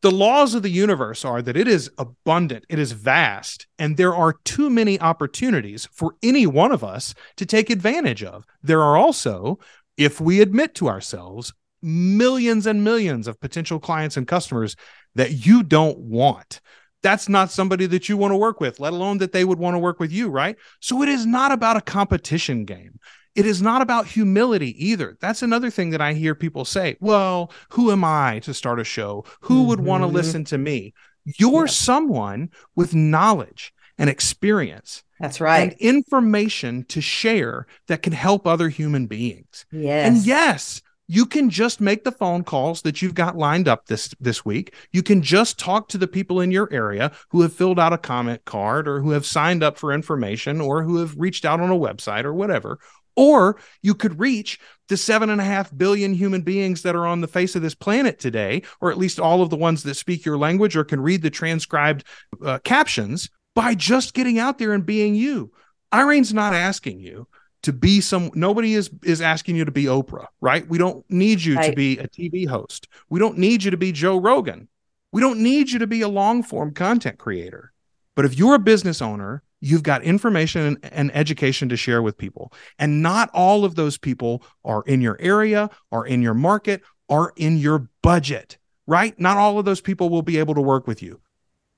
the laws of the universe are that it is abundant, it is vast, and there are too many opportunities for any one of us to take advantage of. There are also, if we admit to ourselves, millions and millions of potential clients and customers that you don't want. That's not somebody that you want to work with, let alone that they would want to work with you, right? So it is not about a competition game. It is not about humility either. That's another thing that I hear people say. Well, who am I to start a show? Who mm-hmm. would want to listen to me? You're yeah. someone with knowledge and experience. That's right. And information to share that can help other human beings. Yes. And yes, you can just make the phone calls that you've got lined up this this week you can just talk to the people in your area who have filled out a comment card or who have signed up for information or who have reached out on a website or whatever or you could reach the seven and a half billion human beings that are on the face of this planet today, or at least all of the ones that speak your language or can read the transcribed uh, captions by just getting out there and being you. Irene's not asking you to be some nobody is is asking you to be Oprah, right? We don't need you right. to be a TV host. We don't need you to be Joe Rogan. We don't need you to be a long form content creator. But if you're a business owner you've got information and, education to share with people. And not all of those people are in your area, are in your market, are in your budget, right? Not all of those people will be able to work with you,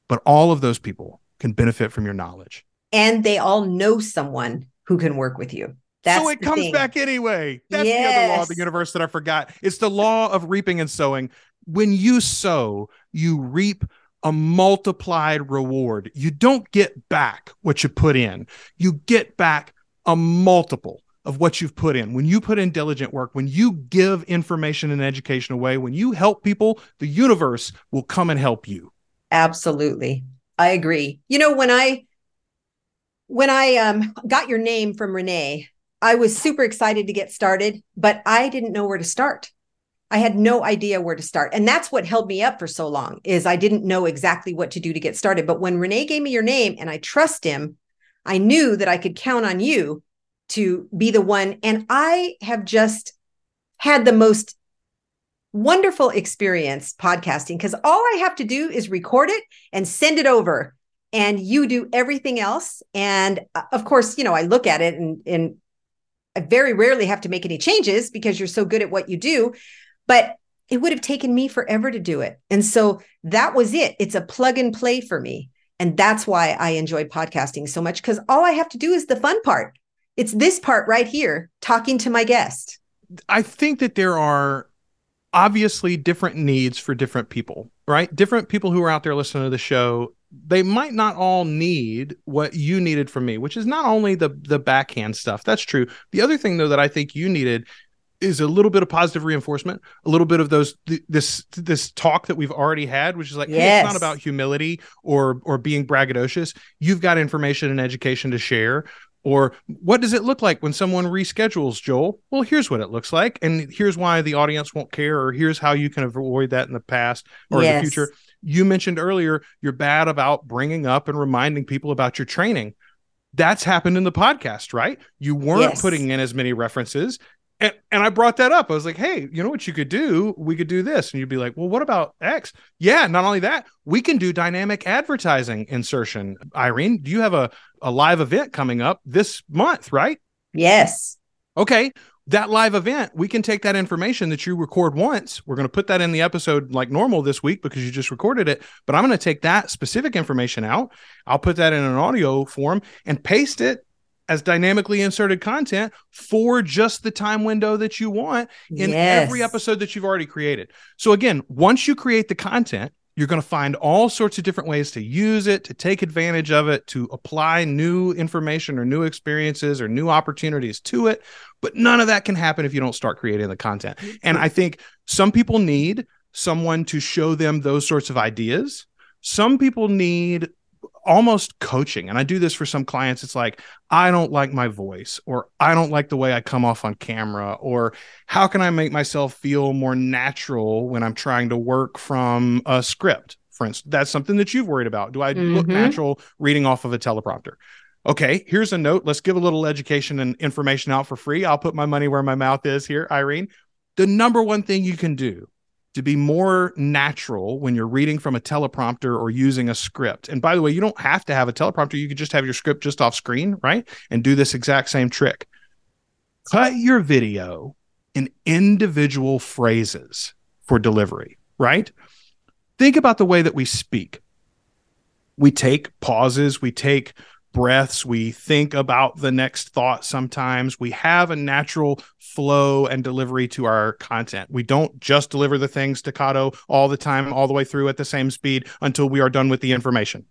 but all of those people can benefit from your knowledge. And they all know someone who can work with you. That's so it comes thing. back anyway. That's yes. the other law of the universe that I forgot. It's the law of reaping and sowing. When you sow, you reap a multiplied reward. You don't get back what you put in, you get back a multiple of what you've put in. When you put in diligent work, when you give information and education away, when you help people, the universe will come and help you. Absolutely. I agree. You know, when I when I um, got your name from Renee, I was super excited to get started, but I didn't know where to start. I had no idea where to start. And that's what held me up for so long is I didn't know exactly what to do to get started. But when Renee gave me your name and I trust him, I knew that I could count on you to be the one. And I have just had the most wonderful experience podcasting because all I have to do is record it and send it over. And you do everything else. And uh, of course, you know, I look at it and, and I very rarely have to make any changes because you're so good at what you do. But it would have taken me forever to do it. And so that was it. It's a plug and play for me. And that's why I enjoy podcasting so much because all I have to do is the fun part. It's this part right here, talking to my guest. I think that there are obviously different needs for different people, right? Different people who are out there listening to the show, they might not all need what you needed from me, which is not only the the backhand stuff. That's true. The other thing though that I think you needed is a little bit of positive reinforcement, a little bit of those th- this this talk that we've already had, which is like, yes. hey, it's not about humility or or being braggadocious. You've got information and education to share. Or what does it look like when someone reschedules, Joel? Well, here's what it looks like, and here's why the audience won't care, or here's how you can avoid that in the past or yes. in the future. You mentioned earlier you're bad about bringing up and reminding people about your training that's happened in the podcast, right? You weren't yes. putting in as many references and, and I brought that up. I was like, hey, you know what you could do? We could do this. And you'd be like, well, what about X? Yeah, not only that, we can do dynamic advertising insertion. Irene, do you have a, a live event coming up this month, right? Yes. Okay. That live event, we can take that information that you record once. We're going to put that in the episode like normal this week because you just recorded it. But I'm going to take that specific information out. I'll put that in an audio form and paste it as dynamically inserted content for just the time window that you want in yes. every episode that you've already created. So again, once you create the content, you're going to find all sorts of different ways to use it, to take advantage of it, to apply new information or new experiences or new opportunities to it. But none of that can happen if you don't start creating the content. And I think some people need someone to show them those sorts of ideas. Some people need almost coaching. And I do this for some clients. It's like, I don't like my voice, or I don't like the way I come off on camera, or how can I make myself feel more natural when I'm trying to work from a script? For instance, that's something that you've worried about. Do I mm-hmm. look natural reading off of a teleprompter? Okay, here's a note. Let's give a little education and information out for free. I'll put my money where my mouth is here, Irene. The number one thing you can do to be more natural when you're reading from a teleprompter or using a script. And by the way, you don't have to have a teleprompter. You could just have your script just off screen, right? And do this exact same trick. Cut your video in individual phrases for delivery, right? Think about the way that we speak. We take pauses, we take breaths. We think about the next thought sometimes. We have a natural flow and delivery to our content. We don't just deliver the things staccato all the time, all the way through at the same speed until we are done with the information.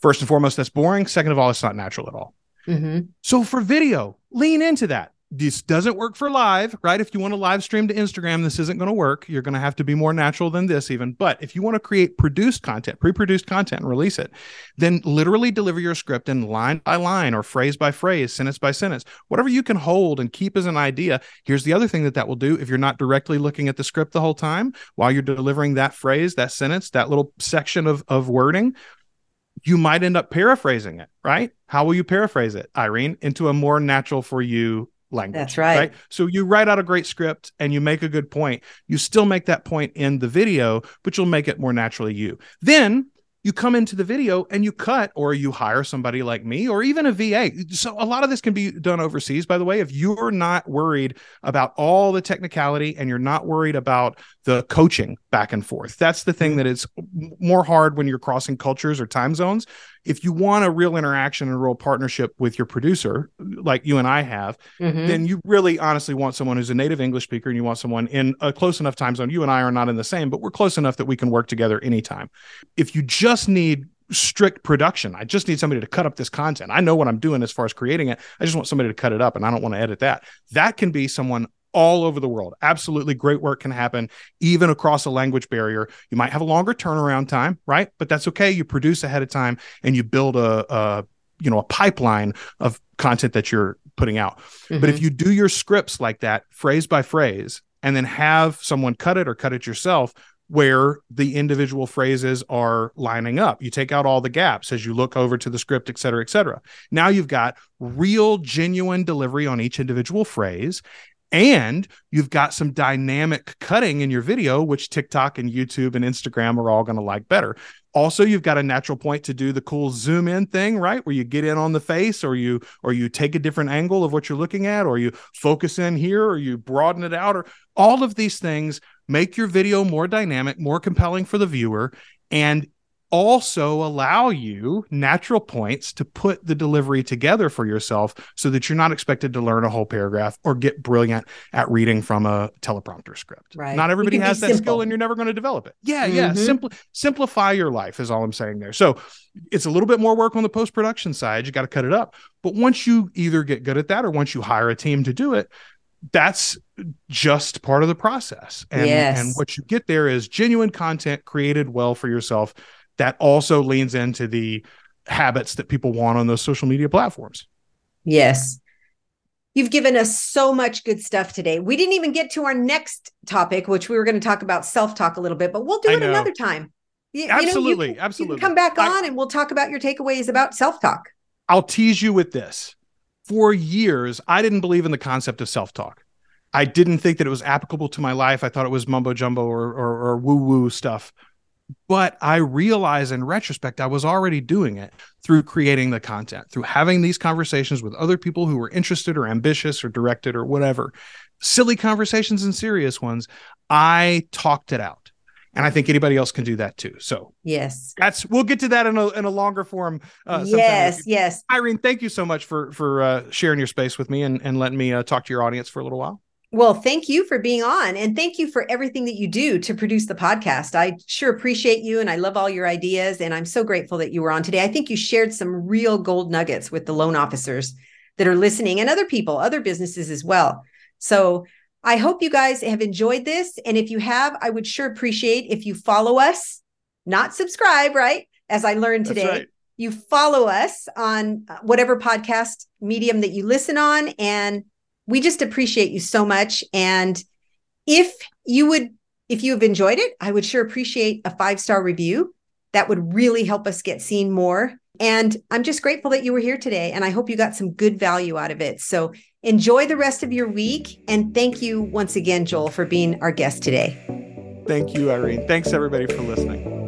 First and foremost, that's boring. Second of all, it's not natural at all. Mm-hmm. So for video, lean into that this doesn't work for live, right? If you want to live stream to Instagram, this isn't going to work. You're going to have to be more natural than this, even. But if you want to create produced content, pre produced content, and release it, then literally deliver your script in line by line or phrase by phrase, sentence by sentence, whatever you can hold and keep as an idea. Here's the other thing that that will do if you're not directly looking at the script the whole time while you're delivering that phrase, that sentence, that little section of, of wording, you might end up paraphrasing it, right? How will you paraphrase it, Irene, into a more natural for you language. That's right. right. So you write out a great script and you make a good point. You still make that point in the video, but you'll make it more naturally you. Then you come into the video and you cut or you hire somebody like me or even a VA. So a lot of this can be done overseas, by the way. If you're not worried about all the technicality and you're not worried about the coaching back and forth, that's the thing mm-hmm. that is more hard when you're crossing cultures or time zones. If you want a real interaction and a real partnership with your producer, like you and I have, mm-hmm. then you really honestly want someone who's a native English speaker and you want someone in a close enough time zone. You and I are not in the same, but we're close enough that we can work together anytime. If you just just need strict production. I just need somebody to cut up this content. I know what I'm doing as far as creating it. I just want somebody to cut it up and I don't want to edit that. That can be someone all over the world. Absolutely great work can happen even across a language barrier. You might have a longer turnaround time, right? But that's okay. You produce ahead of time and you build a, a you know, a pipeline of content that you're putting out. Mm-hmm. But if mm-hmm. you do your scripts like that, phrase by phrase, and then have someone cut it or cut it yourself, where the individual phrases are lining up. You take out all the gaps as you look over to the script, et cetera, et cetera. Now you've got real, genuine delivery on each individual phrase. And you've got some dynamic cutting in your video, which TikTok and YouTube and Instagram are all going to like better. Also, you've got a natural point to do the cool zoom in thing, right? Where you get in on the face or you or you take a different angle of what you're looking at, or you focus in here, or you broaden it out, or all of these things make your video more dynamic, more compelling for the viewer, and also allow you natural points to put the delivery together for yourself so that you're not expected to learn a whole paragraph or get brilliant at reading from a teleprompter script. Right. Not everybody has that simple. skill and you're never going to develop it. Yeah, mm-hmm. yeah. Simple simplify your life is all I'm saying there. So it's a little bit more work on the post-production side. You got to cut it up. But once you either get good at that or once you hire a team to do it, that's just part of the process. And, yes. and what you get there is genuine content created well for yourself that also leans into the habits that people want on those social media platforms. Yes. You've given us so much good stuff today. We didn't even get to our next topic, which we were going to talk about self talk a little bit, but we'll do it another time. You, absolutely. You know, you, absolutely. Come back on I, and we'll talk about your takeaways about self talk. I'll tease you with this for years, I didn't believe in the concept of self talk. I didn't think that it was applicable to my life. I thought it was mumbo jumbo or, or, or woo woo stuff. But I realize in retrospect, I was already doing it through creating the content, through having these conversations with other people who were interested or ambitious or directed or whatever. Silly conversations and serious ones. I talked it out and I think anybody else can do that too. So yes, that's we'll get to that in a in a longer form. Uh, yes, yes. Irene, thank you so much for for uh, sharing your space with me and and letting me uh, talk to your audience for a little while. Well, thank you for being on and thank you for everything that you do to produce the podcast. I sure appreciate you and I love all your ideas. And I'm so grateful that you were on today. I think you shared some real gold nuggets with the loan officers that are listening and other people, other businesses as well. So I hope you guys have enjoyed this. And if you have, I would sure appreciate if you follow us, not subscribe, right? As I learned today. Right. you follow us on uh, whatever podcast medium that you listen on. And we just appreciate you so much. And if you would, if you have enjoyed it, I would sure appreciate a five star review. That would really help us get seen more. And I'm just grateful that you were here today. And I hope you got some good value out of it. So enjoy the rest of your week. And thank you once again, Joel, for being our guest today. Thank you, Irene. Thanks, everybody, for listening.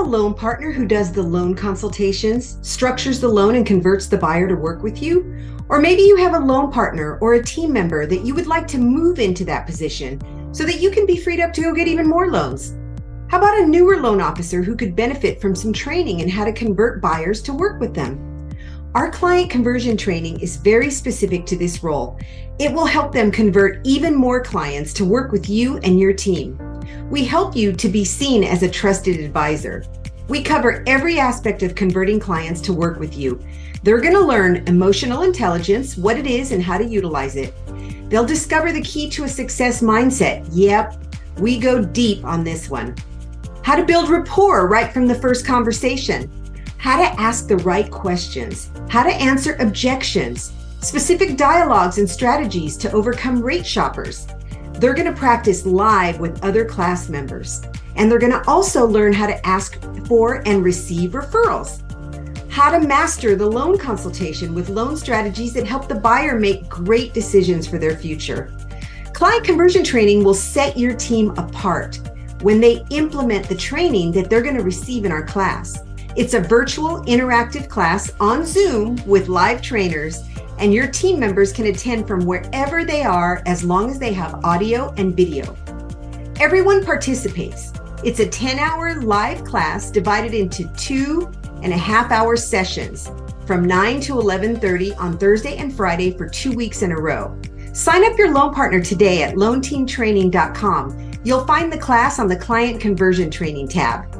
A loan partner who does the loan consultations, structures the loan, and converts the buyer to work with you? Or maybe you have a loan partner or a team member that you would like to move into that position so that you can be freed up to go get even more loans. How about a newer loan officer who could benefit from some training in how to convert buyers to work with them? Our client conversion training is very specific to this role. It will help them convert even more clients to work with you and your team. We help you to be seen as a trusted advisor. We cover every aspect of converting clients to work with you. They're going to learn emotional intelligence, what it is, and how to utilize it. They'll discover the key to a success mindset. Yep, we go deep on this one. How to build rapport right from the first conversation. How to ask the right questions. How to answer objections. Specific dialogues and strategies to overcome rate shoppers they're going to practice live with other class members. And they're going to also learn how to ask for and receive referrals. How to master the loan consultation with loan strategies that help the buyer make great decisions for their future. Client conversion training will set your team apart when they implement the training that they're going to receive in our class. It's a virtual interactive class on Zoom with live trainers and your team members can attend from wherever they are as long as they have audio and video. Everyone participates. It's a 10 hour live class divided into two and a half hour sessions from 9 to 11:30 on Thursday and Friday for 2 weeks in a row. Sign up your loan partner today at loanteamtraining.com. You'll find the class on the client conversion training tab.